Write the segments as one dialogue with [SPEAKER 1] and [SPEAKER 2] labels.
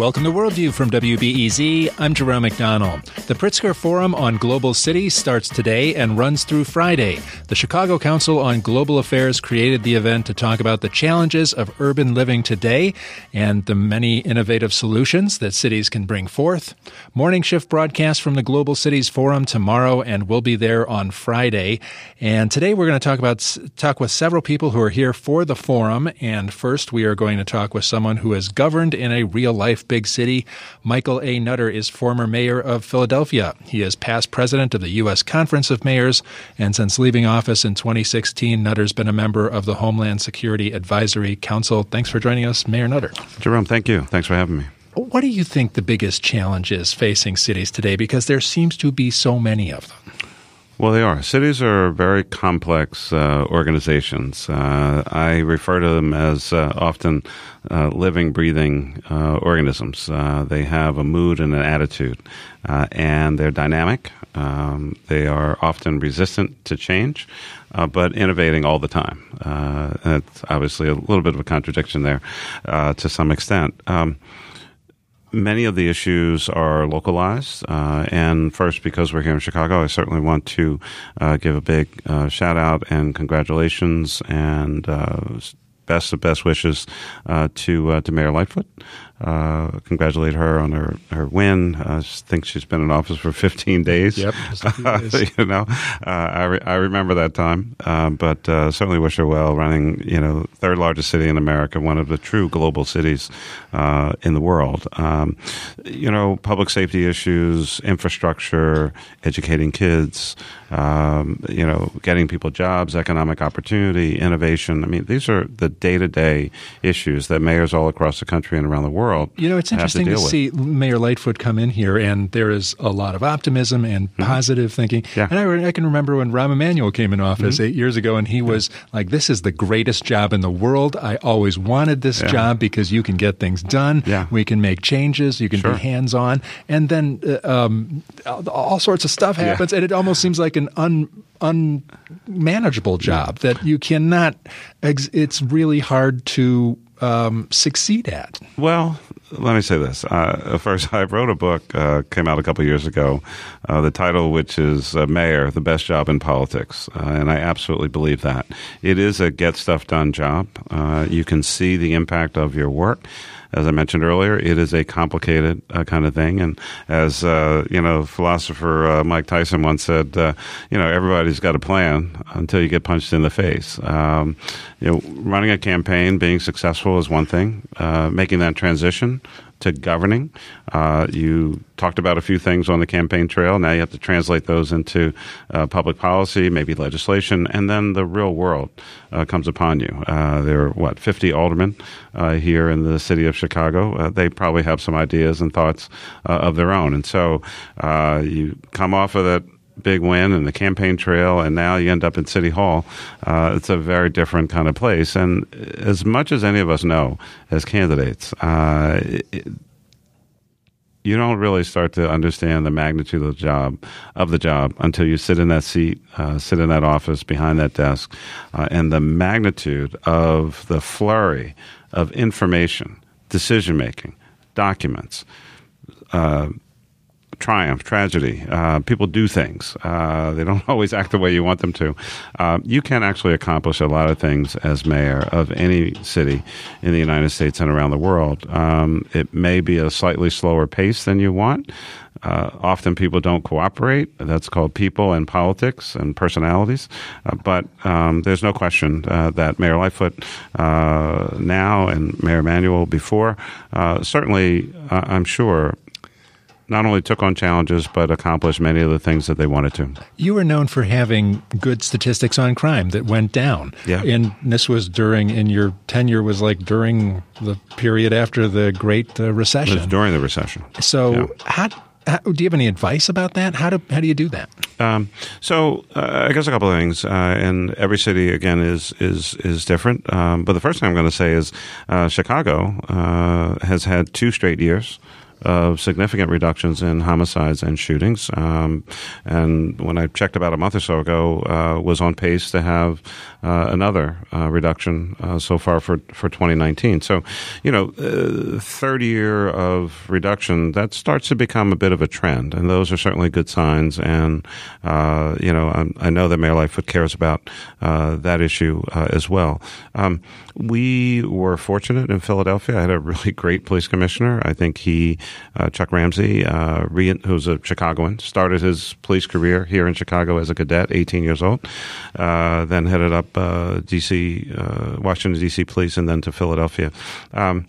[SPEAKER 1] Welcome to Worldview from WBEZ. I'm Jerome McDonnell. The Pritzker Forum on Global Cities starts today and runs through Friday. The Chicago Council on Global Affairs created the event to talk about the challenges of urban living today and the many innovative solutions that cities can bring forth. Morning shift broadcast from the Global Cities Forum tomorrow, and we'll be there on Friday. And today we're going to talk about talk with several people who are here for the forum. And first, we are going to talk with someone who has governed in a real life big city. Michael A. Nutter is former mayor of Philadelphia. He is past president of the U.S. Conference of Mayors, and since leaving office in 2016, Nutter's been a member of the Homeland Security Advisory Council. Thanks for joining us, Mayor Nutter.
[SPEAKER 2] Jerome, thank you. Thanks for having me.
[SPEAKER 1] What do you think the biggest challenge is facing cities today? Because there seems to be so many of them.
[SPEAKER 2] Well, they are. Cities are very complex uh, organizations. Uh, I refer to them as uh, often uh, living, breathing uh, organisms. Uh, they have a mood and an attitude, and they're dynamic. Um, they are often resistant to change, but innovating all the time. it's obviously a little bit of a contradiction there to some extent. Um, many of the issues are localized. Uh, and first, because we're here in Chicago, I certainly want to uh, give a big uh, shout out and congratulations and uh, best of best wishes uh, to uh, to Mayor Lightfoot. Uh, congratulate her on her, her win. I think she's been in office for 15 days.
[SPEAKER 1] Yep.
[SPEAKER 2] you know, uh, I, re- I remember that time, uh, but uh, certainly wish her well running, you know, third largest city in America, one of the true global cities uh, in the world. Um, you know, public safety issues, infrastructure, educating kids, um, you know, getting people jobs, economic opportunity, innovation. I mean, these are the day to day issues that mayors all across the country and around the world.
[SPEAKER 1] You know, it's interesting
[SPEAKER 2] to,
[SPEAKER 1] to see Mayor Lightfoot come in here, and there is a lot of optimism and mm-hmm. positive thinking.
[SPEAKER 2] Yeah.
[SPEAKER 1] And I, I, can remember when Rahm Emanuel came in office mm-hmm. eight years ago, and he yeah. was like, "This is the greatest job in the world. I always wanted this yeah. job because you can get things done.
[SPEAKER 2] Yeah.
[SPEAKER 1] We can make changes. You can
[SPEAKER 2] sure.
[SPEAKER 1] be hands on." And then uh, um, all sorts of stuff happens, and it almost seems like an un unmanageable job that you cannot. It's really hard to um, succeed at?
[SPEAKER 2] Well, let me say this. Uh, first, I wrote a book, uh, came out a couple years ago, uh, the title which is uh, Mayor, the Best Job in Politics. Uh, and I absolutely believe that. It is a get stuff done job. Uh, you can see the impact of your work as I mentioned earlier, it is a complicated uh, kind of thing. And as uh, you know, philosopher uh, Mike Tyson once said, uh, you know, everybody's got a plan until you get punched in the face. Um, you know, running a campaign, being successful is one thing. Uh, making that transition to governing. Uh, you talked about a few things on the campaign trail. Now you have to translate those into uh, public policy, maybe legislation, and then the real world uh, comes upon you. Uh, there are, what, 50 aldermen uh, here in the city of Chicago. Uh, they probably have some ideas and thoughts of their own. And so you come off of that big win and the campaign trail, and now you end up in City Hall. Uh, it's a very different kind of place. And as much as any of us know as candidates, uh, it, you don't really start to understand the magnitude of the job of the job until you sit in that seat, uh, sit in that office behind that desk, uh, and the magnitude of the flurry of information, decision making, documents. Triumph, tragedy. Uh, people do things. Uh, they don't always act the way you want them to. Uh, you can actually accomplish a lot of things as mayor of any city in the United States and around the world. Um, it may be a slightly slower pace than you want. Uh, often people don't cooperate. That's called people and politics and personalities. Uh, but um, there's no question uh, that Mayor Lightfoot now and Mayor Emanuel before, certainly, I'm sure, not only took on challenges but accomplished many of the things that they wanted to.
[SPEAKER 1] You were known for having good statistics on crime that went down.
[SPEAKER 2] Yeah.
[SPEAKER 1] And this was during, in your tenure was like during the period after the Great uh, Recession.
[SPEAKER 2] It was during the recession.
[SPEAKER 1] So yeah. how, how, do you have any advice about that? How do how do you do that? Um,
[SPEAKER 2] so uh, I guess a couple of things, uh, and every city again is is is different. Um, but the first thing I'm going to say is uh, Chicago uh, has had two straight years of significant reductions in homicides and shootings. Um, and when I checked about a month or so ago, uh, was on pace to have uh, another uh, reduction uh, so far for, for 2019. So, you know, uh, third year of reduction, that starts to become a bit of a trend. And those are certainly good signs. And, uh, you know, I, I, know that Mayor Lightfoot cares about that issue as well. Um, we were fortunate in Philadelphia. I had a really great police commissioner. I think he, uh, Chuck Ramsey, uh, re- who's a Chicagoan, started his police career here in Chicago as a cadet, 18 years old, uh, then headed up uh, D.C., uh, Washington, D.C. police, and then to Philadelphia. Um,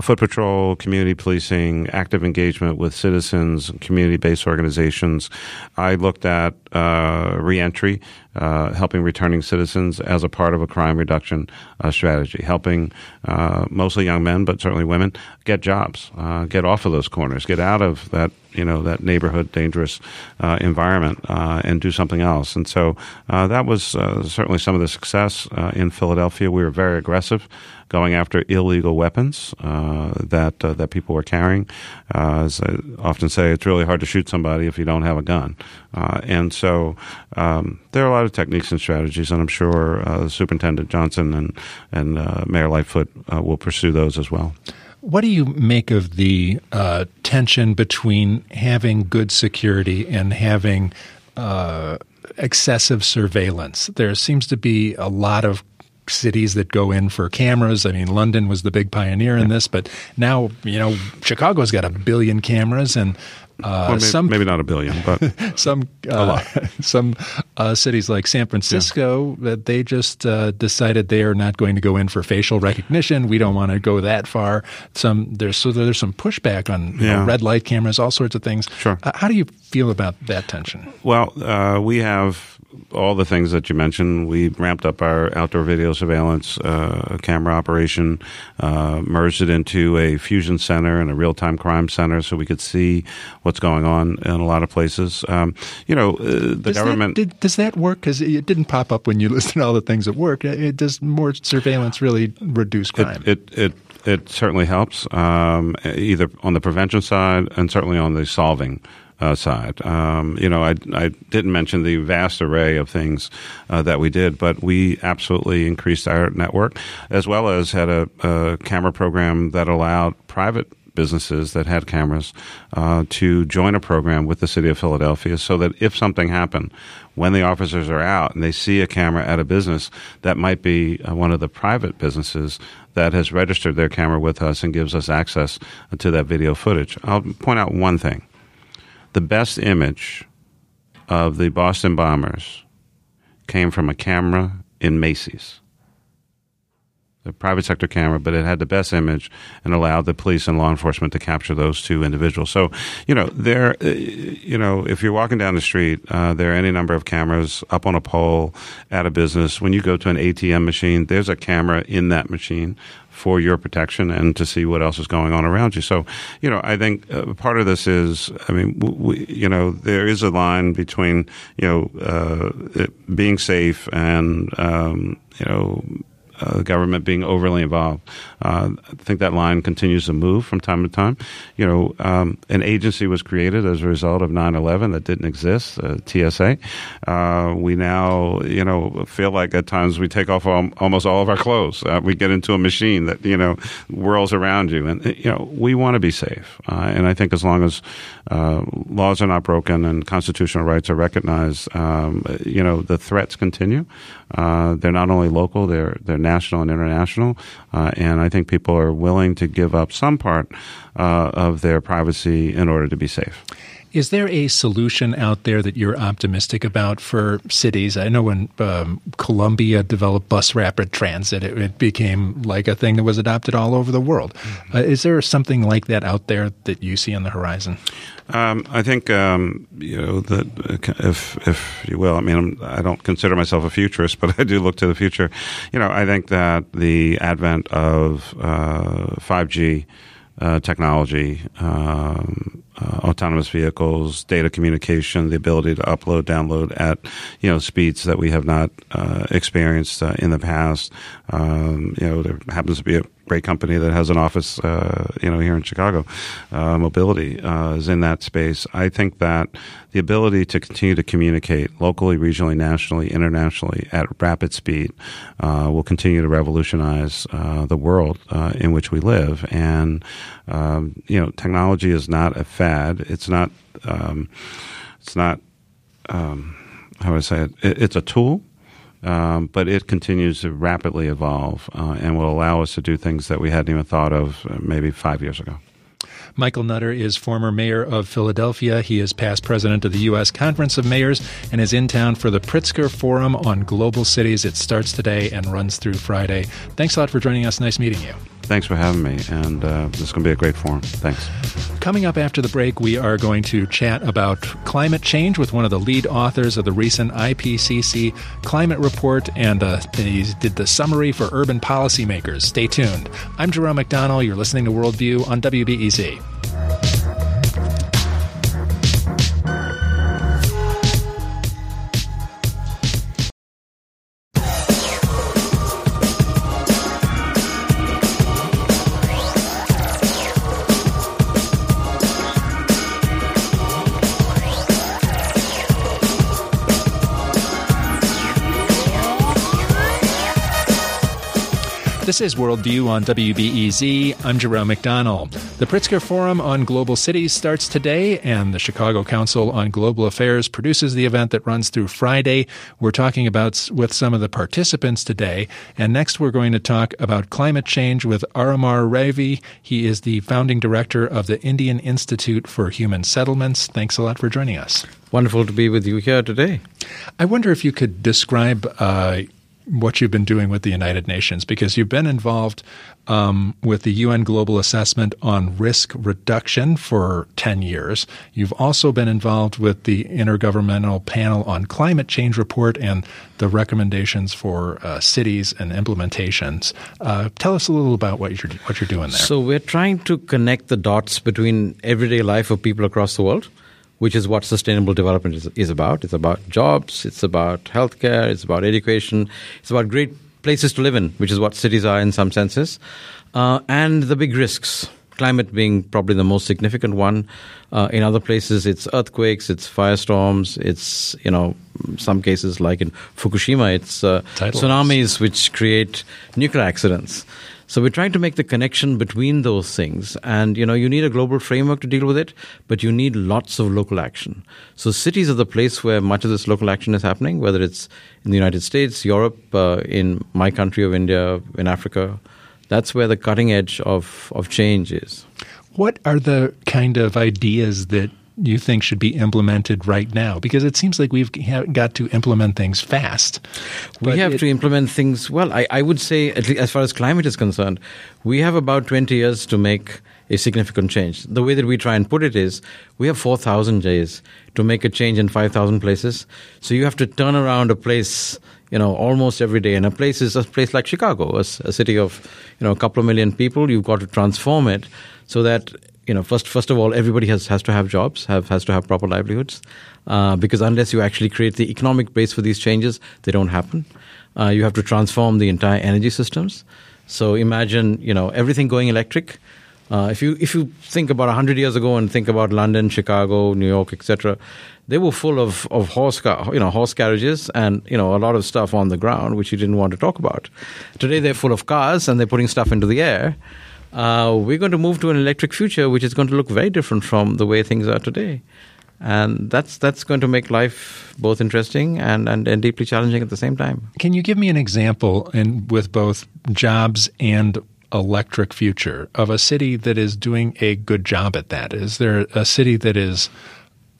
[SPEAKER 2] foot patrol, community policing, active engagement with citizens, community-based organizations. I looked at uh, reentry, uh, helping returning citizens as a part of a crime reduction uh, strategy, helping uh, mostly young men, but certainly women, get jobs, uh, get off of those corners, get out of that you know that neighborhood dangerous uh, environment and do something else. And so that was certainly some of the success in Philadelphia. We were very aggressive going after illegal weapons uh, that uh, that people were carrying. Uh, as I often say, it's really hard to shoot somebody if you don't have a gun. Uh, and so um, there are a lot of techniques and strategies, and I'm sure uh, Superintendent Johnson and and uh, Mayor Lightfoot will pursue those as well.
[SPEAKER 1] What do you make of the tension between having good security and having excessive surveillance. There seems to be a lot of cities that go in for cameras. I mean, London was the big pioneer in this, but now you know Chicago's got a billion cameras, and uh,
[SPEAKER 2] well, maybe,
[SPEAKER 1] some
[SPEAKER 2] maybe not a billion, but
[SPEAKER 1] some uh, some uh, cities like San Francisco that yeah. they just uh, decided they are not going to go in for facial recognition. We don't want to go that far. Some there's so there's some pushback on yeah. know, red light cameras, all sorts of things.
[SPEAKER 2] Sure.
[SPEAKER 1] Uh, how do you feel about that tension?
[SPEAKER 2] Well, uh, we have all the things that you mentioned. We ramped up our outdoor video surveillance uh, camera operation, uh, merged it into a fusion center and a real time crime center so we could see what's going on in a lot of places. Um, you know, uh, the
[SPEAKER 1] does
[SPEAKER 2] government.
[SPEAKER 1] That, did, does that work? Because it didn't pop up when you listed all the things that work. It, does more surveillance really reduce crime?
[SPEAKER 2] It, it, it it certainly helps, um, either on the prevention side and certainly on the solving uh, side. Um, you know, I, I didn't mention the vast array of things uh, that we did, but we absolutely increased our network as well as had a, a camera program that allowed private businesses that had cameras uh, to join a program with the city of Philadelphia so that if something happened, when the officers are out and they see a camera at a business, that might be uh, one of the private businesses that has registered their camera with us and gives us access to that video footage. I'll point out one thing the best image of the Boston bombers came from a camera in Macy's. a private sector camera, but it had the best image and allowed the police and law enforcement to capture those two individuals. So, you know, there, uh, you know, if you're walking down the street, uh, there are any number of cameras up on a pole at a business. When you go to an ATM machine, there's a camera in that machine for your protection and to see what else is going on around you. So, you know, I think uh, part of this is, I mean, we, you know, there is a line between, you know, uh, being safe and, um, you know, uh, government being overly involved. Uh, I think that line continues to move from time to time. You know, um, an agency was created as a result of 9/11 that didn't exist, uh, TSA. Uh, we now, you know, feel like at times we take off all, almost all of our clothes. Uh, we get into a machine that you know whirls around you, and you know we want to be safe. Uh, and I think as long as laws are not broken and constitutional rights are recognized, um, you know, the threats continue. they're not only local; they're they're national and international. Uh, and I think people are willing to give up some part uh, of their privacy in order to be safe.
[SPEAKER 1] Is there a solution out there that you're optimistic about for cities? I know when um, Colombia developed bus rapid transit, it, it, became like a thing that was adopted all over the world. Mm-hmm. Uh, is there something like that out there that you see on the horizon?
[SPEAKER 2] Um, I think um, you know that if if you will, I mean I'm, I do not consider myself a futurist, but I do look to the future. You know, I think that the advent of uh, five uh, technology. Um, uh, autonomous vehicles, data communication, the ability to upload, download at you know speeds that we have not uh, experienced uh, in the past. Um, you know, there happens to be a great company that has an office, uh, you know, here in Chicago. Uh, mobility uh, is in that space. I think that the ability to continue to communicate locally, regionally, nationally, internationally at rapid speed uh, will continue to revolutionize uh, the world uh, in which we live. And um, you know, technology is not a fad. It's not. Um, it's not. Um, how would I say it it's a tool um, but it continues to rapidly evolve uh, and will allow us to do things that we hadn't even thought of uh, maybe five years ago.
[SPEAKER 1] Michael Nutter is former mayor of Philadelphia. He is past president of the U.S. Conference of Mayors and is in town for the Pritzker Forum on Global Cities. It starts today and runs through Friday. Thanks a lot for joining us. Nice meeting you.
[SPEAKER 2] Thanks for having me, and uh, this is going to be a great forum. Thanks.
[SPEAKER 1] Coming up after the break, we are going to chat about climate change with one of the lead authors of the recent IPCC climate report, and uh, he did the summary for urban policymakers. Stay tuned. I'm Jerome McDonnell. You're listening to Worldview on WBEZ. This is Worldview on WBEZ. I'm Jerome McDonnell. The Pritzker Forum on Global Cities starts today, and the Chicago Council on Global Affairs produces the event that runs through Friday. We're talking about with some of the participants today, and next we're going to talk about climate change with Aromar Revi. He is the founding director of the Indian Institute for Human Settlements. Thanks a lot for joining us.
[SPEAKER 3] Wonderful to be with you here today.
[SPEAKER 1] I wonder if you could describe uh, what you've been doing with the United Nations because you've been involved um, with the UN Global Assessment on Risk Reduction for 10 years. You've also been involved with the Intergovernmental Panel on Climate Change report and the recommendations for uh, cities and implementations. Uh, tell us a little about what you're, what you're doing there.
[SPEAKER 3] So, we're trying to connect the dots between everyday life of people across the world which is what sustainable development is, is about. It's about jobs, it's about healthcare, it's about education, it's about great places to live in, which is what cities are in some senses, uh, and the big risks. Climate being probably the most significant one. Uh, in other places, it's earthquakes, it's firestorms, it's you know some cases like in Fukushima, it's uh, tsunamis which create nuclear accidents. So we're trying to make the connection between those things. And, you know, you need a global framework to deal with it, but you need lots of local action. So cities are the place where much of this local action is happening, whether it's in the United States, Europe, uh, in my country of India, in Africa. That's where the cutting edge of, of change is.
[SPEAKER 1] What are the kind of ideas that you think should be implemented right now? Because it seems like we've got to implement things fast.
[SPEAKER 3] We have it, to implement things. Well, I, I would say, at least as far as climate is concerned, we have about 20 years to make a significant change. The way that we try and put it is we have 4,000 days to make a change in 5,000 places. So you have to turn around a place, you know, almost every day. And a place is a place like Chicago, a, a city of, you know, a couple of million people. You've got to transform it so that you know, first first of all, everybody has, has to have jobs, have has to have proper livelihoods, uh, because unless you actually create the economic base for these changes, they don't happen. Uh, you have to transform the entire energy systems. So imagine, you know, everything going electric. Uh, if you if you think about hundred years ago and think about London, Chicago, New York, etc., they were full of of horse car, you know horse carriages and you know a lot of stuff on the ground which you didn't want to talk about. Today they're full of cars and they're putting stuff into the air uh, we're going to move to an electric future, which is going to look very different from the way things are today. And that's that's going to make life both interesting and, and, and deeply challenging at the same time.
[SPEAKER 1] Can you give me an example in with both jobs and electric future of a city that is doing a good job at that? Is there a city that is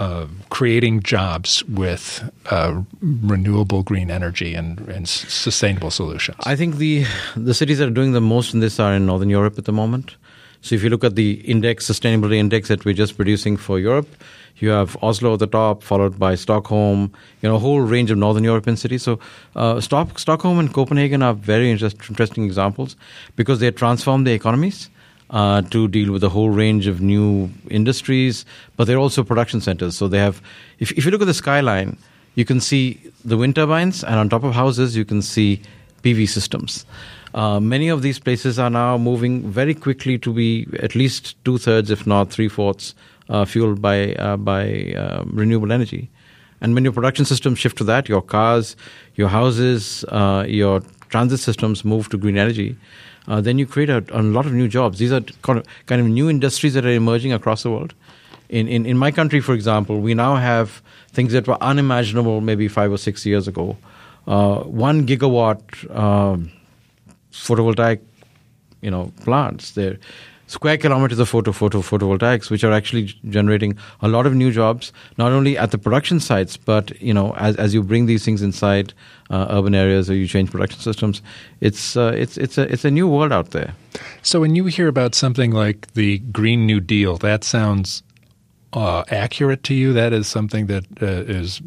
[SPEAKER 1] uh, creating jobs with uh, renewable green energy and, and, sustainable solutions?
[SPEAKER 3] I think the the cities that are doing the most in this are in Northern Europe at the moment. So if you look at the index, sustainability index that we're just producing for Europe, you have Oslo at the top, followed by Stockholm. You know, a whole range of Northern European cities. So uh, Stock, Stockholm and Copenhagen are very interest, interesting examples because they transform the economies uh, to deal with a whole range of new industries, but they're also production centers. So they have, if, if you look at the skyline, you can see the wind turbines, and on top of houses, you can see PV systems. Uh, many of these places are now moving very quickly to be at least two thirds, if not three fourths, uh, fueled by uh, by um, renewable energy. And when your production systems shift to that, your cars, your houses, uh, your transit systems move to green energy. Uh, then you create a, a, lot of new jobs. These are kind of, kind of new industries that are emerging across the world. In, in, in my country, for example, we now have things that were unimaginable maybe five or six years ago. Uh, one gigawatt um, photovoltaic, you know, plants. They're square kilometers of photo, photo, photovoltaics, which are actually generating a lot of new jobs, not only at the production sites, but you know, as, as you bring these things inside uh, urban areas or you change production systems, it's uh, it's it's a it's a new world out there.
[SPEAKER 1] So when you hear about something like the Green New Deal, that sounds uh, accurate to you? That is something that uh, is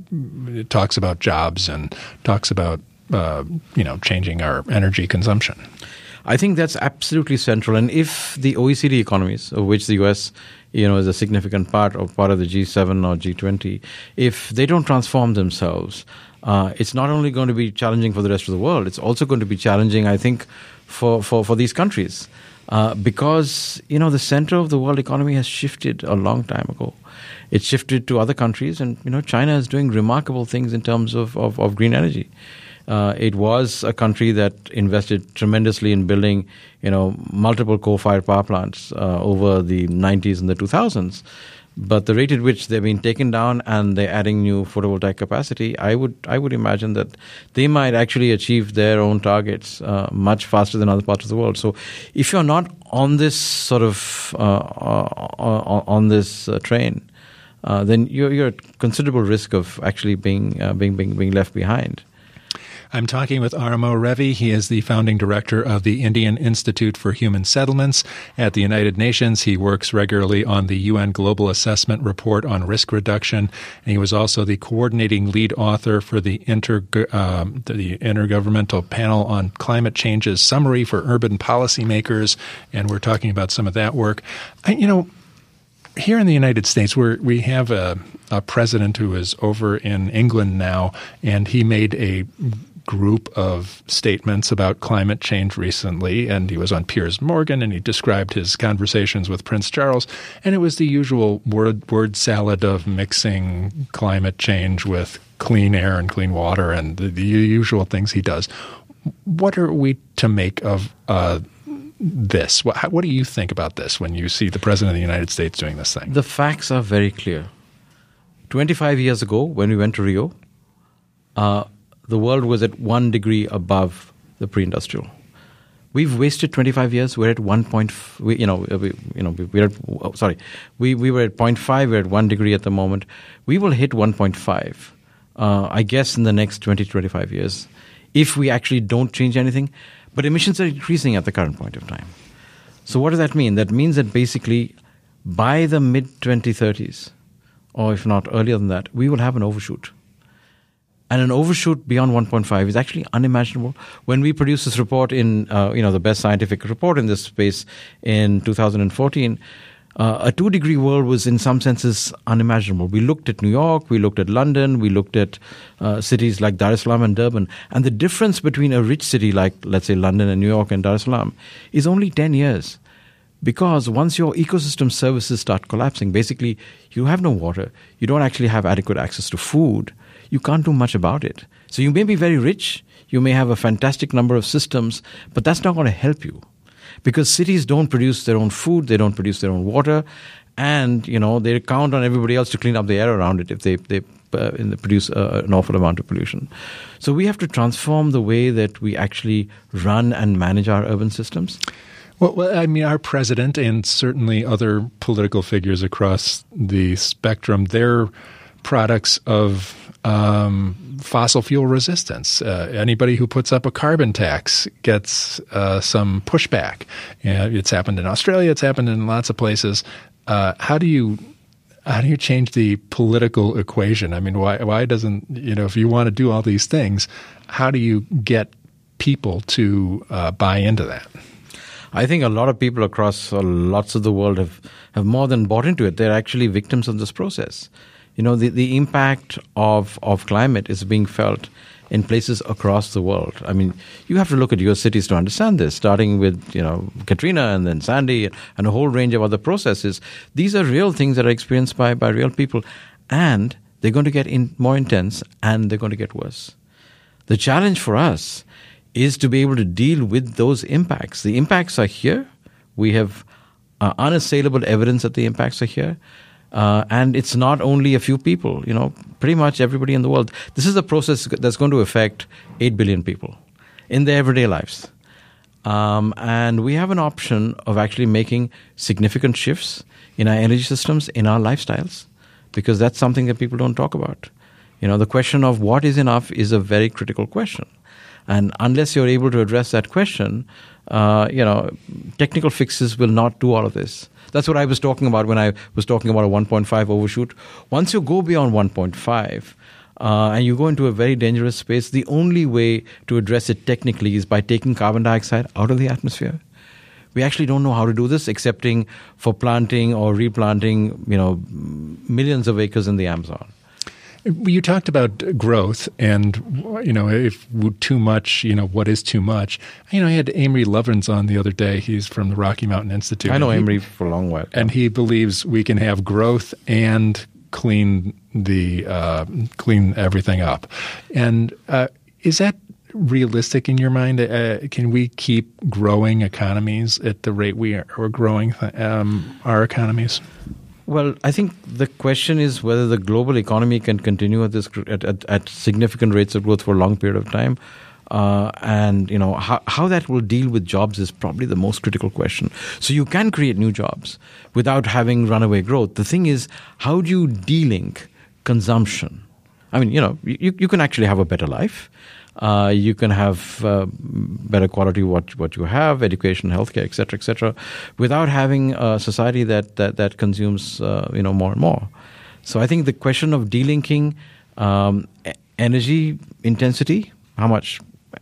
[SPEAKER 1] talks about jobs and talks about uh, you know changing our energy consumption.
[SPEAKER 3] I think that's absolutely central. And if the OECD economies, of which the US, you know, is a significant part of part of the G7 or G20, if they don't transform themselves, uh, it's not only going to be challenging for the rest of the world. It's also going to be challenging, I think, for for, for these countries. Uh, because you know the center of the world economy has shifted a long time ago. It shifted to other countries, and you know China is doing remarkable things in terms of, of, of green energy. Uh, it was a country that invested tremendously in building, you know, multiple coal-fired power plants uh, over the 90s and the 2000s. But the rate at which they've been taken down and they're adding new photovoltaic capacity, I would I would imagine that they might actually achieve their own targets uh, much faster than other parts of the world. So, if you're not on this sort of uh, uh, on this uh, train, then you're, you're at considerable risk of actually being being being being left behind.
[SPEAKER 1] I'm talking with Aromar Revi. He is the founding director of the Indian Institute for Human Settlements at the United Nations. He works regularly on the UN Global Assessment Report on Risk Reduction, and he was also the coordinating lead author for the, inter, um, the Intergovernmental Panel on Climate Change's Summary for Urban Policymakers, and we're talking about some of that work. I, you know, here in the United States, we we have a, a president who is over in England now, and he made a group of statements about climate change recently, and he was on Piers Morgan, and he described his conversations with Prince Charles, and it was the usual word word salad of mixing climate change with clean air and clean water, and the, the usual things he does. What are we to make of uh, this? What, what do you think about this when you see the president of the United States doing this thing?
[SPEAKER 3] The facts are very clear. 25 years ago, when we went to Rio, uh, the world was at one degree above the pre-industrial. We've wasted 25 years. We're at one point. We, you know, we, you know, we're at, oh, sorry, we we were at 0.5. We're at one degree at the moment. We will hit 1.5. Uh, I guess in the next 20 to 25 years, if we actually don't change anything. But emissions are increasing at the current point of time. So what does that mean? That means that basically, by the mid 2030s, or if not earlier than that, we will have an overshoot and an overshoot beyond 1.5 is actually unimaginable. When we produced this report in, uh, you know, the best scientific report in this space in 2014, uh, a two degree world was in some senses unimaginable. We looked at New York, we looked at London, we looked at uh, cities like Dar es Salaam and Durban, and the difference between a rich city like, let's say, London and New York and Dar es Salaam is only 10 years. Because once your ecosystem services start collapsing, basically you have no water, you don't actually have adequate access to food, you can't do much about it. So you may be very rich, you may have a fantastic number of systems, but that's not going to help you. Because cities don't produce their own food, they don't produce their own water, and you know they count on everybody else to clean up the air around it if they they uh, produce uh, an awful amount of pollution. So we have to transform the way that we actually run and manage our urban systems.
[SPEAKER 1] Well, I mean, our president and certainly other political figures across the spectrum, they're products of um, fossil fuel resistance. Uh, anybody who puts up a carbon tax gets uh, some pushback. it's happened in Australia. It's happened in lots of places. Uh, how do you how do you change the political equation? I mean, why why doesn't you know if you want to do all these things, how do you get people to uh, buy into that?
[SPEAKER 3] I think a lot of people across uh, lots of the world have, have more than bought into it. They're actually victims of this process you know, the, the impact of, of climate is being felt in places across the world. I mean, you have to look at your cities to understand this, starting with, you know, Katrina and then Sandy and a whole range of other processes. These are real things that are experienced by, by real people. And they're going to get in, more intense and they're going to get worse. The challenge for us is to be able to deal with those impacts. The impacts are here. We have uh, unassailable evidence that the impacts are here. Uh, and it's not only a few people, you know, pretty much everybody in the world. This is a process that's going to affect 8 billion people in their everyday lives. Um, and we have an option of actually making significant shifts in our energy systems, in our lifestyles, because that's something that people don't talk about. You know, the question of what is enough is a very critical question. And unless you're able to address that question, uh, you know, technical fixes will not do all of this. That's what I was talking about when I was talking about a 1.5 overshoot. Once you go beyond 1.5, uh, and you go into a very dangerous space, the only way to address it technically is by taking carbon dioxide out of the atmosphere. We actually don't know how to do this, excepting for planting or replanting, you know, millions of acres in the Amazon.
[SPEAKER 1] You talked about growth and, you know, if too much, you know, what is too much? You know, I had Amory Lovins on the other day. He's from the Rocky Mountain Institute.
[SPEAKER 3] I know Amory for a long while.
[SPEAKER 1] And he believes we can have growth and clean the uh, clean everything up. And uh, is that realistic in your mind? Uh, can we keep growing economies at the rate we are growing um, our economies?
[SPEAKER 3] Well, I think the question is whether the global economy can continue at this at, at, at significant rates of growth for a long period of time. Uh, and you know how, how that will deal with jobs is probably the most critical question. So you can create new jobs without having runaway growth. The thing is, how do you de-link consumption? I mean, you know, you, you can actually have a better life. Uh, you can have uh, better quality what what you have, education, healthcare, etc., etc., without having a society that that, that consumes uh, you know more and more. So I think the question of delinking um, energy intensity, how much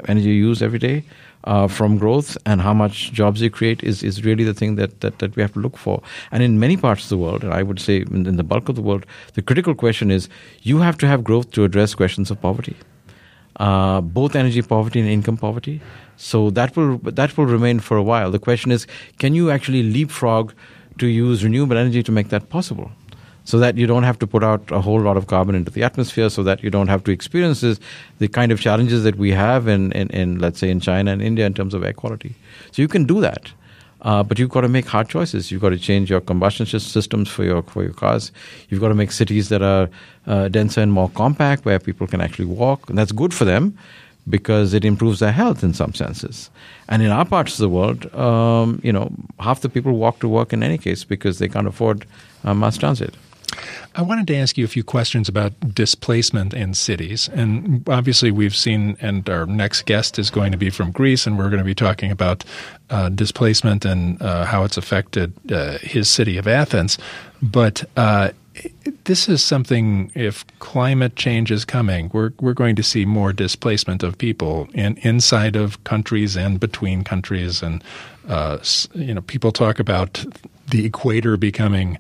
[SPEAKER 3] energy you use every day, uh, from growth and how much jobs you create is, is really the thing that, that, that we have to look for. And in many parts of the world, and I would say in, in the bulk of the world, the critical question is you have to have growth to address questions of poverty uh, both energy poverty and income poverty. So that will that will remain for a while. The question is, can you actually leapfrog to use renewable energy to make that possible? So that you don't have to put out a whole lot of carbon into the atmosphere, so that you don't have to experience this, the kind of challenges that we have in, in, in, let's say, in China and India in terms of air quality. So you can do that. Uh, but you've got to make hard choices. You've got to change your combustion systems for your for your cars. You've got to make cities that are uh, denser and more compact, where people can actually walk, and that's good for them because it improves their health in some senses. And in our parts of the world, um, you know, half the people walk to work in any case because they can't afford uh, mass transit.
[SPEAKER 1] I wanted to ask you a few questions about displacement in cities. And obviously, we've seen, and our next guest is going to be from Greece, and we're going to be talking about uh, displacement and uh, how it's affected uh, his city of Athens. But uh, this is something, if climate change is coming, we're, we're going to see more displacement of people in, inside of countries and between countries. And, uh, you know, people talk about the equator becoming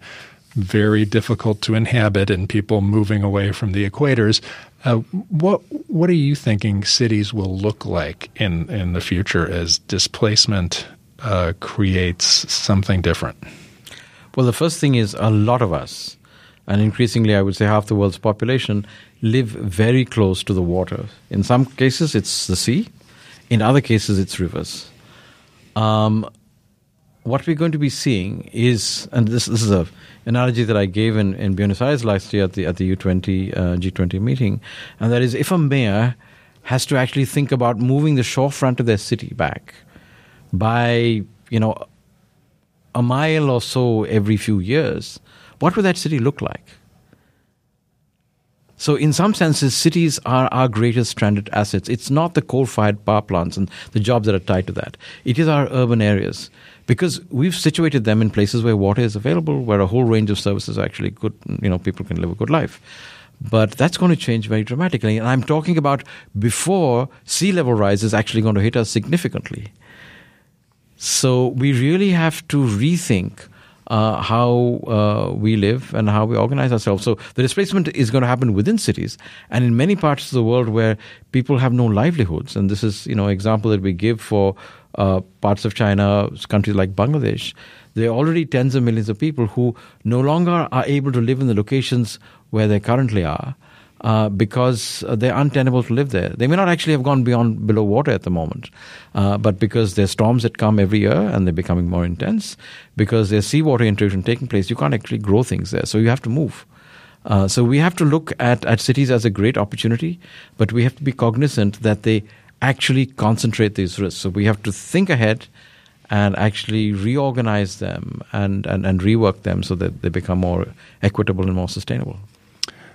[SPEAKER 1] very difficult to inhabit and people moving away from the equators. Uh, what what are you thinking cities will look like in, in the future as displacement uh, creates something different?
[SPEAKER 3] Well, the first thing is a lot of us, and increasingly, I would say half the world's population, live very close to the water. In some cases, it's the sea. In other cases, it's rivers. Um, what we're going to be seeing is, and this this is a analogy that I gave in, in Buenos Aires last year at the at the U20 uh, G20 meeting, and that is if a mayor has to actually think about moving the shorefront of their city back by you know a mile or so every few years, what would that city look like? So, in some senses, cities are our greatest stranded assets. It's not the coal fired power plants and the jobs that are tied to that. It is our urban areas because we've situated them in places where water is available, where a whole range of services actually good, you know, people can live a good life. But that's going to change very dramatically. And I'm talking about before sea level rise is actually going to hit us significantly. So we really have to rethink uh, how uh, we live and how we organize ourselves. So the displacement is going to happen within cities, and in many parts of the world where people have no livelihoods. And this is, you know, example that we give for uh, parts of China, countries like Bangladesh. There are already tens of millions of people who no longer are able to live in the locations where they currently are uh, because they're untenable to live there. They may not actually have gone beyond below water at the moment, uh, but because there's storms that come every year and they're becoming more intense, because there's seawater intrusion taking place, you can't actually grow things there. So you have to move. Uh, so we have to look at, at cities as a great opportunity, but we have to be cognizant that they actually concentrate these risks. So we have to think ahead and actually reorganize them and, and, and rework them so that they become more equitable and more sustainable.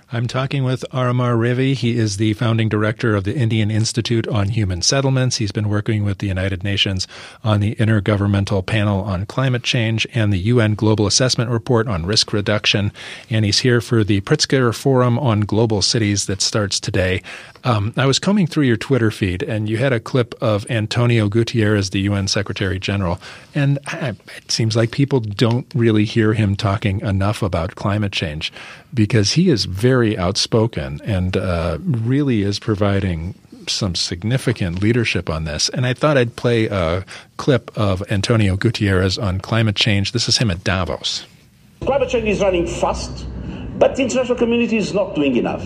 [SPEAKER 1] I'm talking with Aromar Revi. He is the founding director of the Indian Institute on Human Settlements. He's been working with the United Nations on the Intergovernmental Panel on Climate Change and the UN Global Assessment Report on Risk Reduction. And he's here for the Pritzker Forum on Global Cities that starts today. Um, I was combing through your Twitter feed, and you had a clip of Antonio Guterres, the UN Secretary General. And I, it seems like people don't really hear him talking enough about climate change because he is very outspoken and uh, really is providing some significant leadership on this. And I thought I'd play a clip of Antonio Guterres on climate change. This is him at Davos.
[SPEAKER 4] Climate change is running fast, but the international community is not doing enough.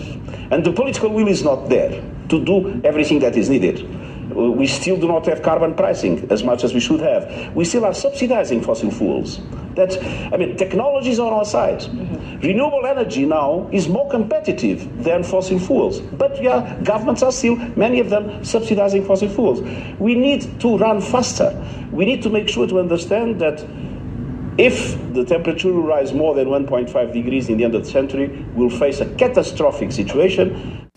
[SPEAKER 4] And the political will is not there to do everything that is needed. We still do not have carbon pricing as much as we should have. We still are subsidizing fossil fuels. That I mean, technology is on our side. Mm-hmm. Renewable energy now is more competitive than fossil fuels. But yeah, governments are still, many of them, subsidizing fossil fuels. We need to run faster. We need to make sure to understand that if the temperature will rise more than 1.5 degrees in the end of the century, we'll face a catastrophic situation.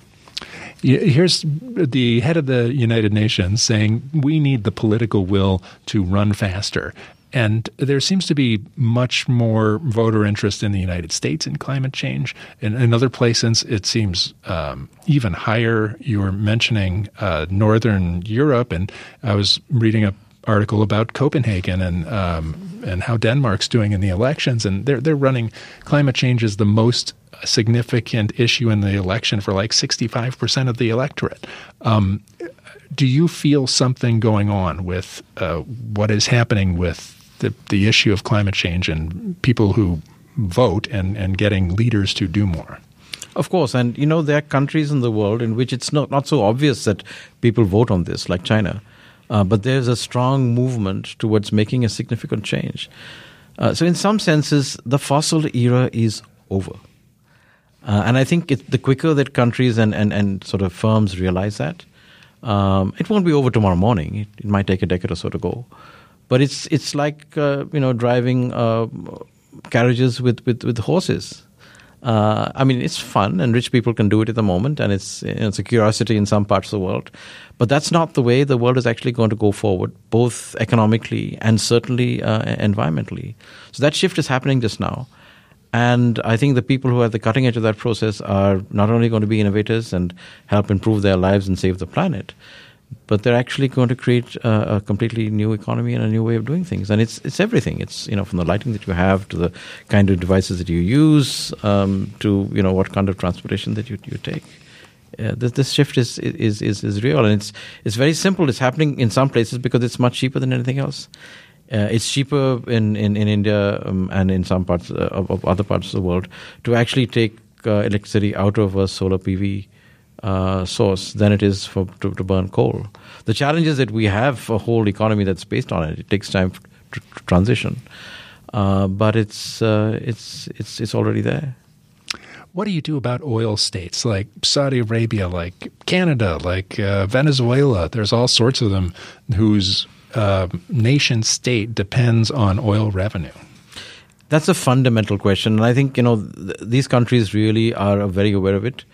[SPEAKER 1] Here's the head of the United Nations saying we need the political will to run faster. And there seems to be much more voter interest in the United States in climate change. In, in other places, it seems um, even higher. You were mentioning uh, Northern Europe, and I was reading an article about Copenhagen and um, and how Denmark's doing in the elections, and they're they're running climate change is the most significant issue in the election for like 65% of the electorate. Um, do you feel something going on with uh, what is happening with the, the issue of climate change and people who vote and, and getting leaders to do more?
[SPEAKER 3] Of course, and you know there are countries in the world in which it's not, not so obvious that people vote on this, like China. Uh, but there's a strong movement towards making a significant change. Uh, so, in some senses, the fossil era is over. Uh, and I think it, the quicker that countries and, and, and sort of firms realize that, um, it won't be over tomorrow morning. It, it, might take a decade or so to go. But it's, it's like uh, you know driving uh, carriages with, with, with horses. Uh, I mean, it's fun, and rich people can do it at the moment, and it's, it's a curiosity in some parts of the world. But that's not the way the world is actually going to go forward, both economically and certainly uh, environmentally. So that shift is happening just now. And I think the people who are at the cutting edge of that process are not only going to be innovators and help improve their lives and save the planet, but they're actually going to create a, a, completely new economy and a new way of doing things. And it's it's everything. It's you know from the lighting that you have to the kind of devices that you use um, to you know what kind of transportation that you you take. Uh, this, this shift is, is is is real, and it's it's very simple. It's happening in some places because it's much cheaper than anything else. Uh, it's cheaper in in, in India um, and in some parts uh, of, of, other parts of the world to actually take uh, electricity out of a solar PV uh, source than it is for to, to, burn coal. The challenge is that we have a whole economy that's based on it. It takes time to, to transition, uh, but it's uh, it's it's it's already there.
[SPEAKER 1] What do you do about oil states like Saudi Arabia, like Canada, like uh, Venezuela? There's all sorts of them whose uh, nation state depends on oil revenue.
[SPEAKER 3] That's a fundamental question, and I think you know th- these countries really are very aware of it.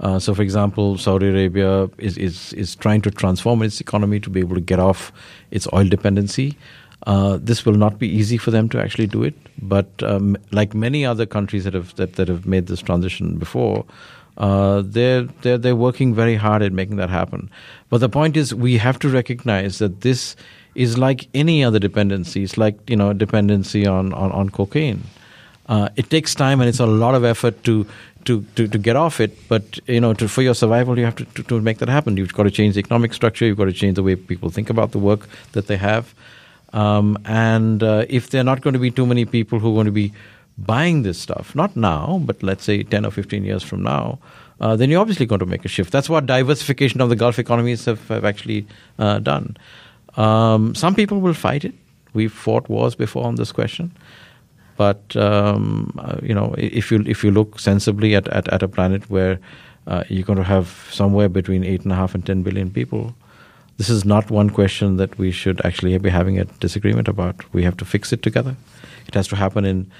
[SPEAKER 3] Uh, so, for example, Saudi Arabia is, is, is trying to transform its economy to be able to get off its oil dependency. Uh, this will not be easy for them to actually do it, but um, like many other countries that have that, that have made this transition before, uh, they're, they're they're working very hard at making that happen. But the point is, we have to recognize that this is like any other dependency. It's like you know dependency on on, on cocaine. Uh, it takes time and it's a lot of effort to to, to, to get off it. But you know, to, for your survival, you have to, to, to make that happen. You've got to change the economic structure. You've got to change the way people think about the work that they have. Um, and uh, if there are not going to be too many people who are going to be buying this stuff, not now, but let's say 10 or 15 years from now, uh, then you're obviously going to make a shift. That's what diversification of the Gulf economies have, have actually uh, done. Um, some people will fight it. We've fought wars before on this question. But um, uh, you know, if you if you look sensibly at, at, at a planet where uh, you're going to have somewhere between eight and a half and ten billion people, this is not one question that we should actually be having a disagreement about. We have to fix it together. It has to happen in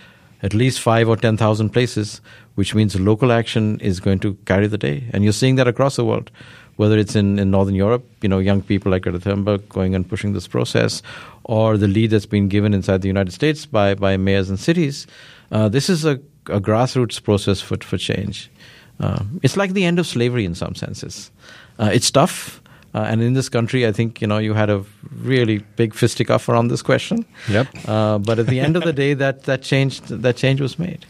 [SPEAKER 3] at least five or ten thousand places, which means local action is going to carry the day. And you're seeing that across the world, whether it's in, in Northern Europe, you know, young people like Greta Thunberg going and pushing this process, or the lead that's been given inside the United States by, by mayors and cities. Uh, this is a, a, grassroots process for, for change. Uh, it's like the end of slavery in some senses. Uh, it's tough. Uh, and in this country, I think you know you had a really big fisticuff around this question.
[SPEAKER 1] Yep.
[SPEAKER 3] Uh, but at the end of the day, that that change that change was made.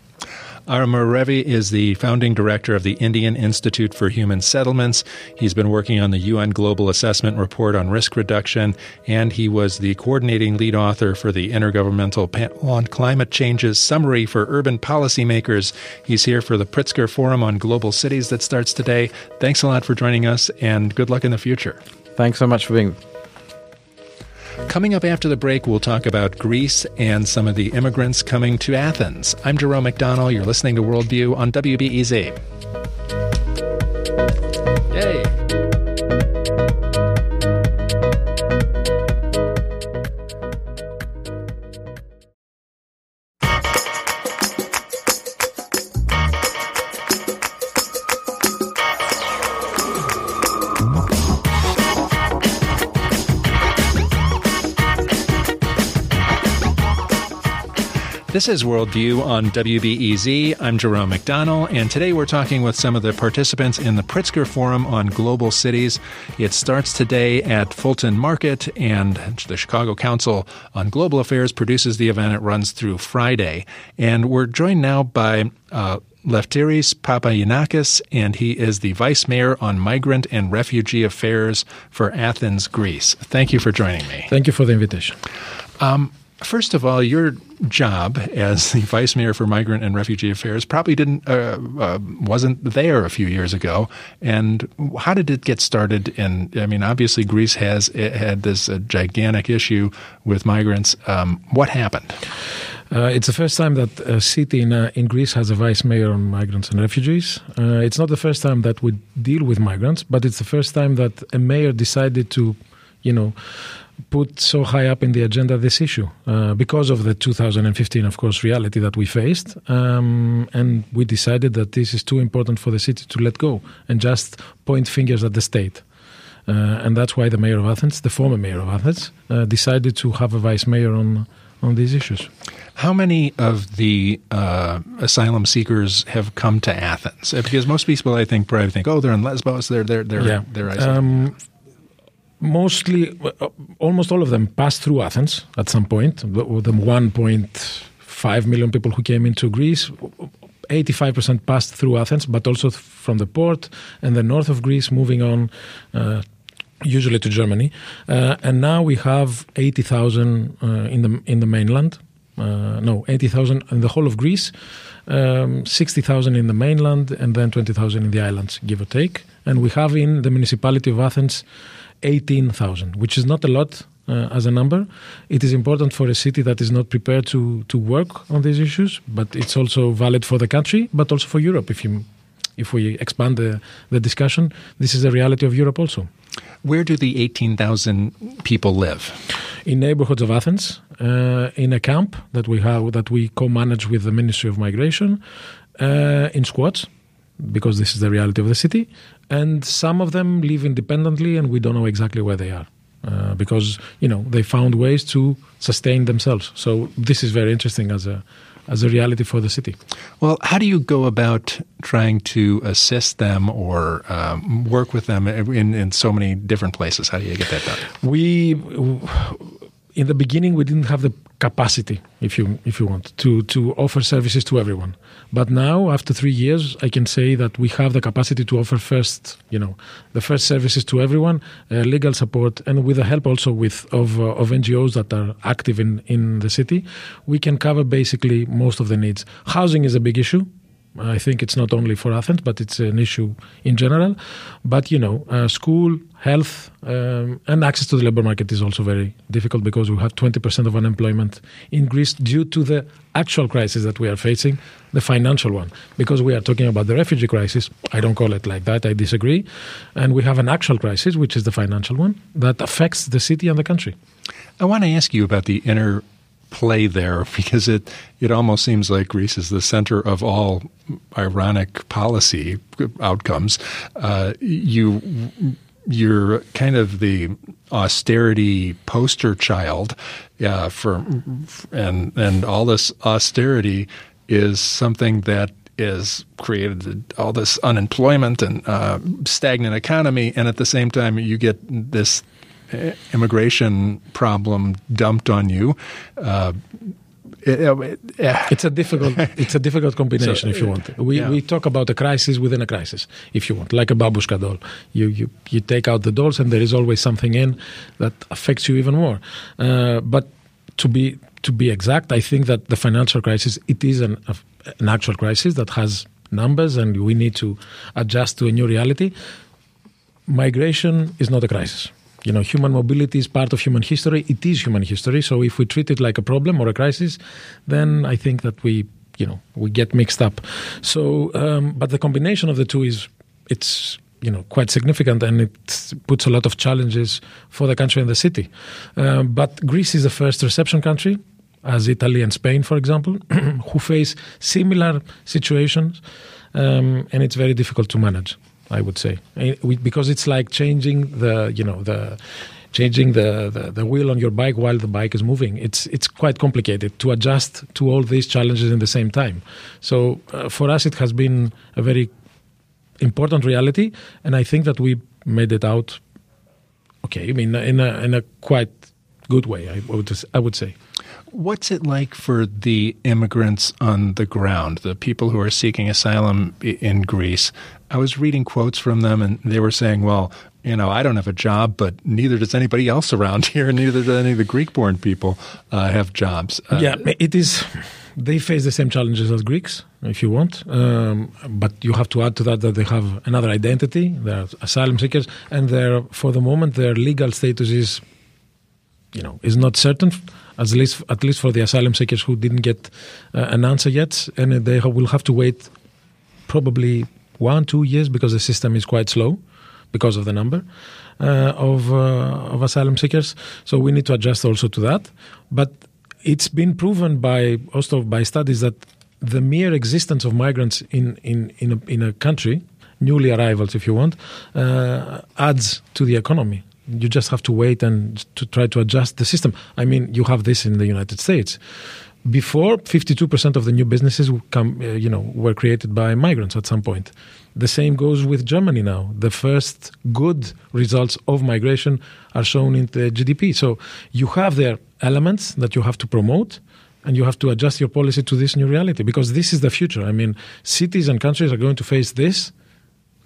[SPEAKER 1] Aromar Revi is the founding director of the Indian Institute for Human Settlements. He's been working on the UN Global Assessment Report on Risk Reduction, and he was the coordinating lead author for the Intergovernmental Panel on Climate Change's Summary for Urban Policymakers. He's here for the Pritzker Forum on Global Cities that starts today. Thanks a lot for joining us, and good luck in the future.
[SPEAKER 3] Thanks so much for being
[SPEAKER 1] Coming up after the break, we'll talk about Greece and some of the immigrants coming to Athens. I'm Jerome McDonnell. You're listening to Worldview on WBEZ. This is Worldview on WBEZ. I'm Jerome McDonnell, and today we're talking with some of the participants in the Pritzker Forum on Global Cities. It starts today at Fulton Market, and the Chicago Council on Global Affairs produces the event. It runs through Friday. And we're joined now by uh, Lefteris Papagiannakis, and he is the Vice Mayor on Migrant and Refugee Affairs for Athens, Greece. Thank you for joining me.
[SPEAKER 5] Thank you for the invitation. Um,
[SPEAKER 1] First of all, your job as the vice mayor for migrant and refugee affairs probably didn't uh, uh, wasn't there a few years ago. And how did it get started? And I mean, obviously, Greece has had this uh, gigantic issue with migrants. Um, what happened?
[SPEAKER 5] Uh, it's the first time that a city in, uh, in Greece has a vice mayor on migrants and refugees. Uh, it's not the first time that we deal with migrants, but it's the first time that a mayor decided to, you know, put so high up in the agenda this issue uh, because of the 2015, of course, reality that we faced. Um, and we decided that this is too important for the city to let go and just point fingers at the state. Uh, and that's why the mayor of Athens, the former mayor of Athens, uh, decided to have a vice mayor on on these issues.
[SPEAKER 1] How many of the uh, asylum seekers have come to Athens? Because most people, I think, probably think, oh, they're in Lesbos, they're they're they're yeah. they're isolated. Um,
[SPEAKER 5] mostly, uh, almost all of them passed through Athens at some point. The 1.5 million people who came into Greece, 85% passed through Athens, but also from the port and the north of Greece, moving on. Uh, usually to Germany, uh, and now we have eighty thousand uh, in the in the mainland. Uh, no, eighty thousand in the whole of Greece, um, sixty thousand in the mainland, and then twenty thousand in the islands, give or take. And we have in the municipality of Athens 18,000, which is not a lot uh, as a number. It is important for a city that is not prepared to, to work on these issues, but it's also valid for the country, but also for Europe. If, you, if we expand the, the discussion, this is the reality of Europe also.
[SPEAKER 1] Where do the 18,000 people live?
[SPEAKER 5] In neighborhoods of Athens, uh, in a camp that we have that we co-manage with the Ministry of Migration, uh, in squats, because this is the reality of the city, and some of them live independently, and we don't know exactly where they are. Uh, because you know they found ways to sustain themselves. So this is very interesting as a as a reality for the city.
[SPEAKER 1] Well, how do you go about trying to assist them or um, work with them in, in so many different places? How do you get that done?
[SPEAKER 5] We in the beginning we didn't have the capacity, if you if you want, to to offer services to everyone. But now, after three years, I can say that we have the capacity to offer first, you know, the first services to everyone, uh, legal support, and with the help also with of uh, of NGOs that are active in in the city, we can cover basically most of the needs. Housing is a big issue. I think it's not only for Athens, but it's an issue in general. But you know, uh, school, health, um, and access to the labor market is also very difficult because we have 20% of unemployment in Greece due to the actual crisis that we are facing, the financial one. Because we are talking about the refugee crisis, I don't call it like that. I disagree, and we have an actual crisis, which is the financial one, that affects the city and the country.
[SPEAKER 1] I want to ask you about the inner play there because it it almost seems like Greece is the center of all ironic policy outcomes. Uh, you you're kind of the austerity poster child uh, for and and all this austerity is something that is created all this unemployment and uh, stagnant economy, and at the same time you get this immigration problem dumped on you. Uh,
[SPEAKER 5] it, it, it's a difficult it's a difficult combination so, if you want. We yeah. we talk about a crisis within a crisis if you want, like a babushka doll. You you you take out the dolls and there is always something in that affects you even more. Uh, but to be to be exact, I think that the financial crisis it is an an actual crisis that has numbers and we need to adjust to a new reality. Migration is not a crisis you know, human mobility is part of human history. It is human history. So if we treat it like a problem or a crisis, then I think that we, you know, we get mixed up. So, um, but the combination of the two is, it's you know quite significant and it puts a lot of challenges for the country and the city. Uh, but Greece is the first reception country, as Italy and Spain, for example, who face similar situations, um, and it's very difficult to manage. I would say, because it's like changing the you know the changing the, the, the, wheel on your bike while the bike is moving. It's it's quite complicated to adjust to all these challenges in the same time. So uh, for us, it has been a very important reality, and I think that we made it out. Okay, I mean, in a in a quite good way. I would I would say.
[SPEAKER 1] What's it like for the immigrants on the ground, the people who are seeking asylum in Greece? I was reading quotes from them, and they were saying, well, you know, I don't have a job, but neither does anybody else around here, and neither do any of the Greek born people uh, have jobs.
[SPEAKER 5] Uh, yeah, it is. They face the same challenges as Greeks, if you want. Um, but you have to add to that that they have another identity. They're asylum seekers, and they're, for the moment, their legal status is, you know, is not certain at least at least for the asylum seekers who didn't get uh, an answer yet, and they will have to wait probably one two years because the system is quite slow because of the number uh, of uh, of asylum seekers. So we need to adjust also to that. But it's been proven by also by studies that the mere existence of migrants in in in a, in a country, newly arrivals, if you want, uh, adds to the economy you just have to wait and to try to adjust the system. I mean, you have this in the United States. Before, 52% of the new businesses come, uh, you know, were created by migrants at some point. The same goes with Germany now. The first good results of migration are shown in the GDP. So you have there elements that you have to promote and you have to adjust your policy to this new reality because this is the future. I mean, cities and countries are going to face this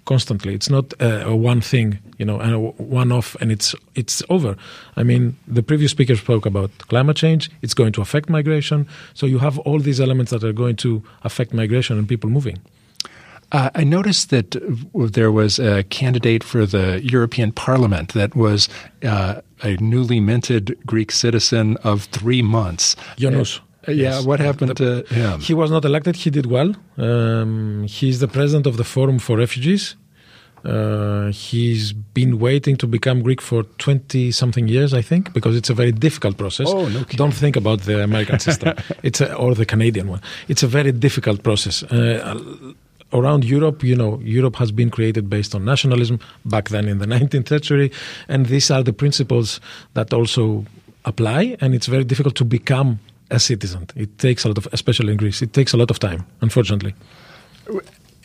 [SPEAKER 5] constantly. It's not a one thing, you know, and a one off, and it's it's over. I mean, the previous speaker spoke about climate change. It's going to affect migration. So you have all these elements that are going to affect migration and people moving.
[SPEAKER 1] Uh, I noticed that there was a candidate for the European Parliament that was uh, a newly minted Greek citizen of three months.
[SPEAKER 5] Yunus.
[SPEAKER 1] Uh, yeah, yes. what happened the, to him?
[SPEAKER 5] He was not elected. He did well. Um, he's the president of the Forum for Refugees. Uh, he's been waiting to become Greek for 20 something years, I think, because it's a very difficult process.
[SPEAKER 1] Oh, no
[SPEAKER 5] Don't think about the American system it's a, or the Canadian one. It's a very difficult process. Uh, around Europe, you know, Europe has been created based on nationalism back then in the 19th century, and these are the principles that also apply, and it's very difficult to become a citizen. It takes a lot of, especially in Greece, it takes a lot of time, unfortunately.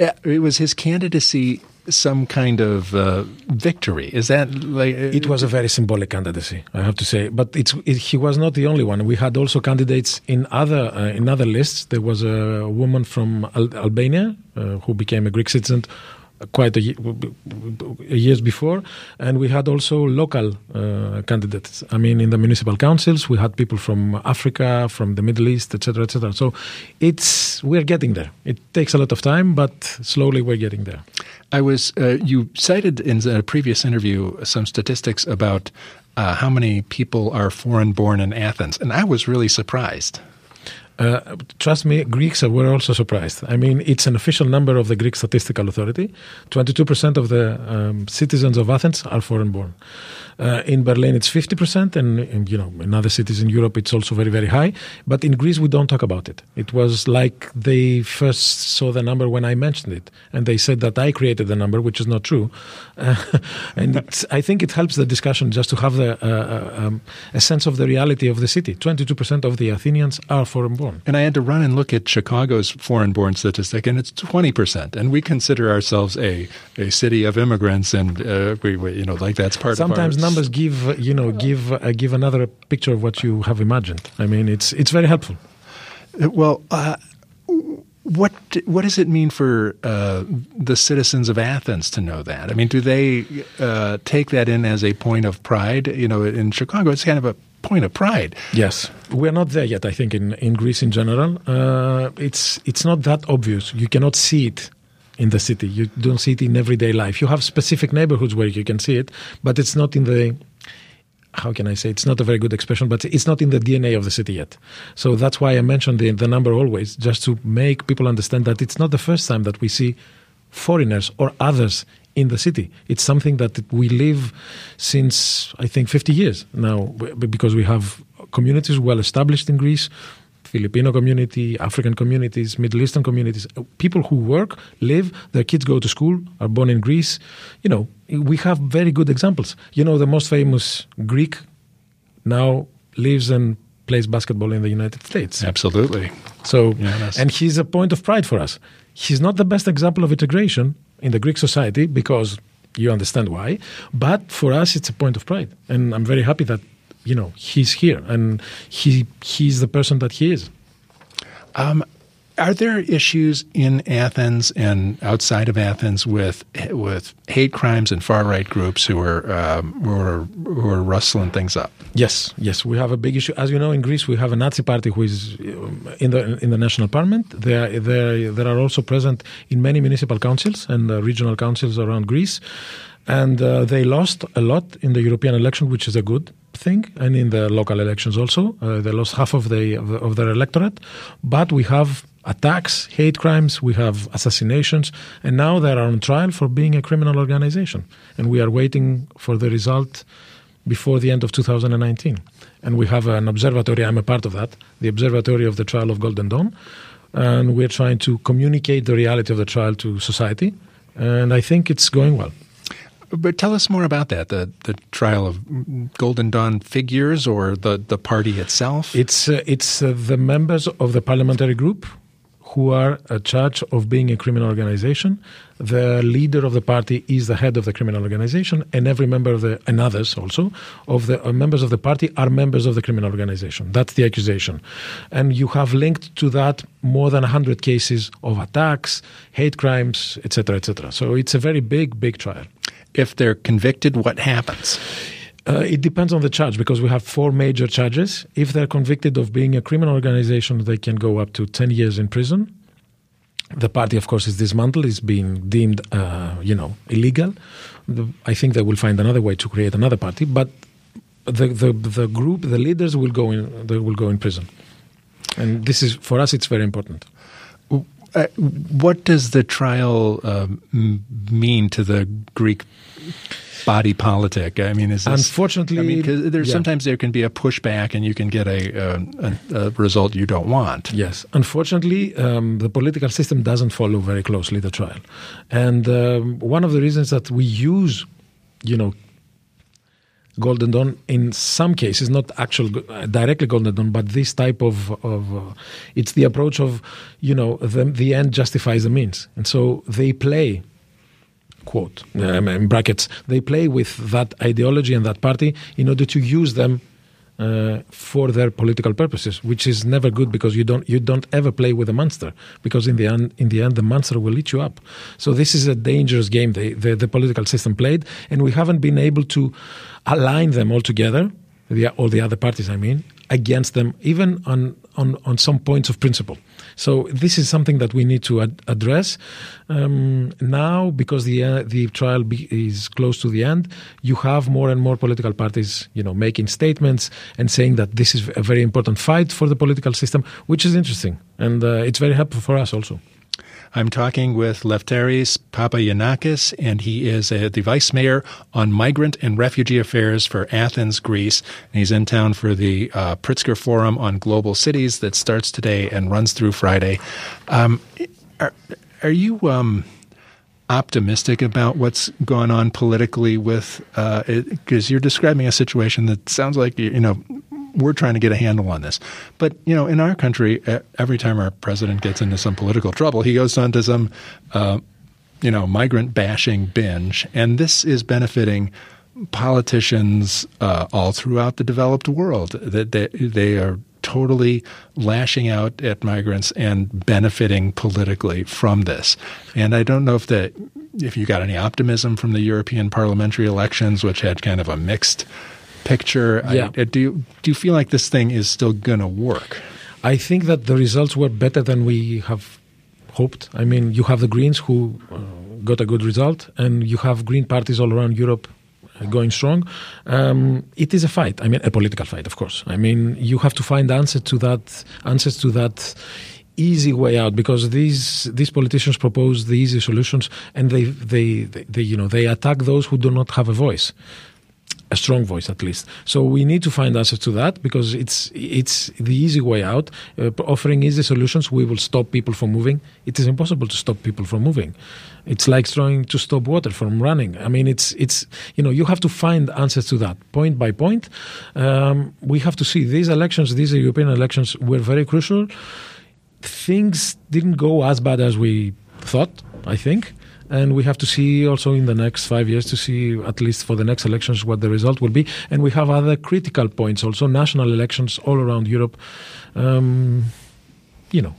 [SPEAKER 1] Uh, was his candidacy some kind of uh, victory. Is that like uh,
[SPEAKER 5] it was a very symbolic candidacy, I have to say. But it's it, he was not the only one. We had also candidates in other uh, in other lists. There was a woman from Al- Albania uh, who became a Greek citizen quite a, years before, and we had also local uh, candidates. I mean, in the municipal councils, we had people from Africa, from the Middle East, etc., etc. So, it's we're getting there. It takes a lot of time, but slowly we're getting there.
[SPEAKER 1] I was uh, you cited in a previous interview some statistics about uh, how many people are foreign born in Athens, and I was really surprised.
[SPEAKER 5] Uh, trust me, Greeks were also surprised. I mean, it's an official number of the Greek Statistical Authority. 22% of the um, citizens of Athens are foreign born. Uh, in Berlin, it's 50%, and, and, you know, in other cities in Europe, it's also very, very high. But in Greece, we don't talk about it. It was like they first saw the number when I mentioned it, and they said that I created the number, which is not true. Uh, and I think it helps the discussion just to have the, uh, uh, um, a sense of the reality of the city. 22% of the Athenians are foreign born.
[SPEAKER 1] And I had to run and look at Chicago's foreign born statistic, and it's 20%. And we consider ourselves a, a city of immigrants, and uh, we, we, you know, like that's part
[SPEAKER 5] Sometimes
[SPEAKER 1] of
[SPEAKER 5] our numbers give you know give uh, give another picture of what you have imagined. I mean, it's it's very helpful.
[SPEAKER 1] Uh, well, uh, what what does it mean for uh, the citizens of Athens to know that? I mean, do they uh, take that in as a point of pride? You know, in Chicago, it's kind of a point of pride.
[SPEAKER 5] Yes, we're not there yet. I think in in Greece in general, uh, it's it's not that obvious. You cannot see it in the city. You don't see it in everyday life. You have specific neighborhoods where you can see it, but it's not in the how can I say it's not a very good expression, but it's not in the DNA of the city yet. So that's why I mentioned the, the number always, just to make people understand that it's not the first time that we see foreigners or others in the city. It's something that we live since I think 50 years now, because we have communities well established in Greece Filipino community, African communities, Middle Eastern communities, uh, people who work, live, their kids go to school, are born in Greece. You know, we have very good examples. You know, the most famous Greek now lives and plays basketball in the United States.
[SPEAKER 1] Absolutely.
[SPEAKER 5] So, yeah, and he's a point of pride for us. He's not the best example of integration in the Greek society because you understand why, but for us, it's a point of pride. And I'm very happy that you know he's here and he he's the person that he is.
[SPEAKER 1] Um, are there issues in Athens and outside of Athens with with hate crimes and far right groups who are um, who are who are rustling things up?
[SPEAKER 5] Yes, yes, we have a big issue. As you know, in Greece, we have a Nazi party who is um, in the in the national parliament. They are, they they are also present in many municipal councils and uh, regional councils around Greece, and uh, they lost a lot in the European election, which is a good thing, and in the local elections also. Uh, they lost half of, the, of their electorate, but we have attacks, hate crimes, we have assassinations, and now they are on trial for being a criminal organization. And we are waiting for the result before the end of 2019. And we have an observatory, I'm a part of that, the Observatory of the Trial of Golden Dawn. And we're trying to communicate the reality of the trial to society. And I think it's going well.
[SPEAKER 1] But tell us more about that the the trial of Golden Dawn figures or the, the party itself.
[SPEAKER 5] It's uh, it's uh, the members of the parliamentary group who are charged of being a criminal organization. The leader of the party is the head of the criminal organization, and every member of the and others also of the uh, members of the party are members of the criminal organization. That's the accusation, and you have linked to that more than hundred cases of attacks, hate crimes, etc., etc. So it's a very big, big trial
[SPEAKER 1] if they're convicted, what happens?
[SPEAKER 5] Uh, it depends on the charge because we have four major charges. If they're convicted of being a criminal organization, they can go up to 10 years in prison. The party, of course, is dismantled, is being deemed, uh, you know, illegal. The, I think they will find another way to create another party, but the, the, the group, the leaders will go in, they will go in prison. And this is, for us, it's very important.
[SPEAKER 1] Uh, what does the trial um, mean to the Greek body politic? I mean, is
[SPEAKER 5] this, unfortunately? I
[SPEAKER 1] mean, because there's yeah. sometimes there can be a pushback, and you can get a, a, a result you don't want.
[SPEAKER 5] Yes, unfortunately, um, the political system doesn't follow very closely the trial, and um, one of the reasons that we use, you know, Golden Dawn in some cases, not actual uh, directly Golden Dawn, but this type of of uh, it's the approach of you know the the end justifies the means, and so they play quote um, in brackets they play with that ideology and that party in order to use them uh, for their political purposes, which is never good because you don't you don't ever play with a monster because in the end in the end the monster will eat you up. So this is a dangerous game the the political system played, and we haven't been able to align them all together, the, all the other parties, I mean, against them, even on on on some points of principle. So this is something that we need to ad- address um, now because the uh, the trial be- is close to the end. You have more and more political parties, you know, making statements and saying that this is a very important fight for the political system, which is interesting and uh, it's very helpful for us also.
[SPEAKER 1] I'm talking with Lefteris Papagiannakis, and he is uh, the vice mayor on migrant and refugee affairs for Athens, Greece. And he's in town for the uh, Pritzker Forum on Global Cities that starts today and runs through Friday. Um, are, are you um, optimistic about what's going on politically with because uh, you're describing a situation that sounds like you know we're trying to get a handle on this. But you know, in our country, every time our president gets into some political trouble, he goes onto some, uh, you know, migrant bashing binge, and this is benefiting politicians uh, all throughout the developed world. That they, they are totally lashing out at migrants and benefiting politically from this. And I don't know if that if you got any optimism from the European parliamentary elections, which had kind of a mixed picture. Yeah. I, do you do you feel like this thing is still going to work?
[SPEAKER 5] I think that the results were better than we have hoped. I mean, you have the Greens who uh, got a good result, and you have Green parties all around Europe uh, going strong. Um, it is a fight. I mean, a political fight, of course. I mean, you have to find answers to that. Answers to that easy way out because these these politicians propose the easy solutions and they, they, they, they you know they attack those who do not have a voice a strong voice at least. So we need to find answers to that because it's it's the easy way out. Uh, offering easy solutions, we will stop people from moving. It is impossible to stop people from moving. It's like trying to stop water from running. I mean, it's it's you know you have to find answers to that point by point. Um, we have to see these elections, these European elections, were very crucial. Things didn't go as bad as we thought. I think and we have to see also in the next five years to see at least for the next elections what the result will be and we have other critical points also national elections all around europe um, you know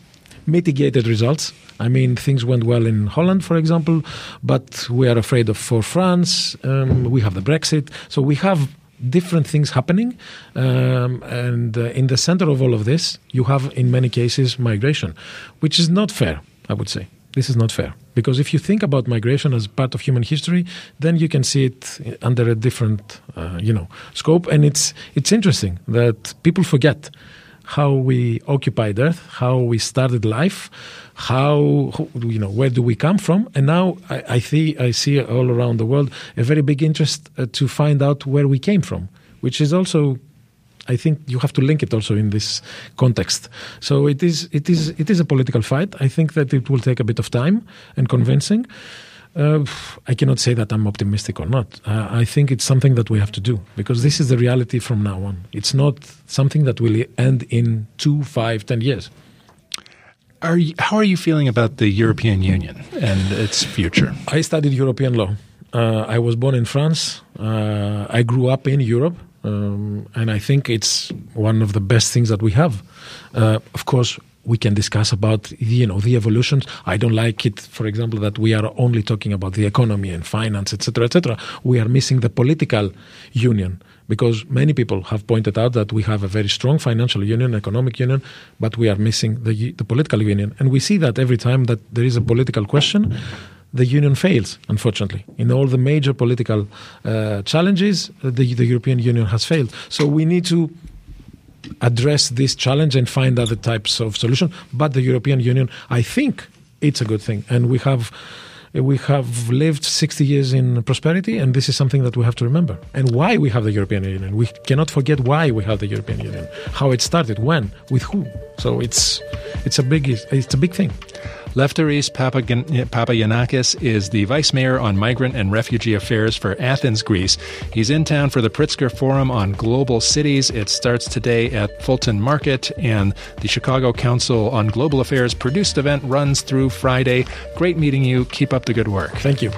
[SPEAKER 5] mitigated results I mean, things went well in Holland, for example, but we are afraid of for France. Um, we have the Brexit, so we have different things happening, um, and uh, in the center of all of this, you have, in many cases, migration, which is not fair. I would say this is not fair. Because if you think about migration as part of human history, then you can see it under a different, uh, you know, scope. And it's it's interesting that people forget how we occupied Earth, how we started life, how you know where do we come from, and now I, I see I see all around the world a very big interest uh, to find out where we came from, which is also I think you have to link it also in this context. So it is it is it is a political fight. I think that it will take a bit of time and convincing. Uh, I cannot say that I'm optimistic or not. Uh, I think it's something that we have to do because this is the reality from now on. It's not something that will end in two, five, ten years.
[SPEAKER 1] Are you, how are you feeling about the European Union and its future?
[SPEAKER 5] I studied European law. Uh, I was born in France. Uh, I grew up in Europe. Um, and I think it's one of the best things that we have. Uh, of course, we can discuss about you know the evolutions. I don't like it, for example, that we are only talking about the economy and finance, etc., etc. We are missing the political union because many people have pointed out that we have a very strong financial union, economic union, but we are missing the the political union, and we see that every time that there is a political question the Union fails, unfortunately. In all the major political uh, challenges, the, the European Union has failed. So we need to address this challenge and find other types of solution. But the European Union, I think, it's a good thing, and we have we have lived 60 years in prosperity, and this is something that we have to remember. And why we have the European Union. We cannot forget why we have the European Union, how it started, when, with who. So it's it's a big it's a big thing.
[SPEAKER 1] Lefteris Papagiannakis is the vice mayor on migrant and refugee affairs for Athens, Greece. He's in town for the Pritzker Forum on Global Cities. It starts today at Fulton Market, and the Chicago Council on Global Affairs produced event runs through Friday. Great meeting you. Keep up the good work.
[SPEAKER 5] Thank you.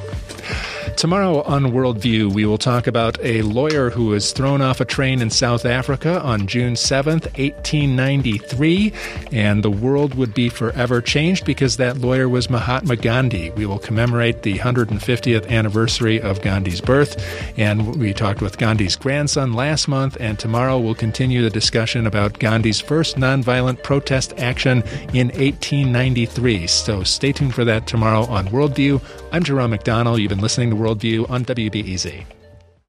[SPEAKER 1] Tomorrow on Worldview, we will talk about a lawyer who was thrown off a train in South Africa on June 7th, 1893, and the world would be forever changed because that lawyer was Mahatma Gandhi. We will commemorate the 150th anniversary of Gandhi's birth, and we talked with Gandhi's grandson last month, and tomorrow we'll continue the discussion about Gandhi's first nonviolent protest action in 1893. So stay tuned for that tomorrow on Worldview. I'm Jerome McDonnell. You've been listening to Worldview on WBEZ.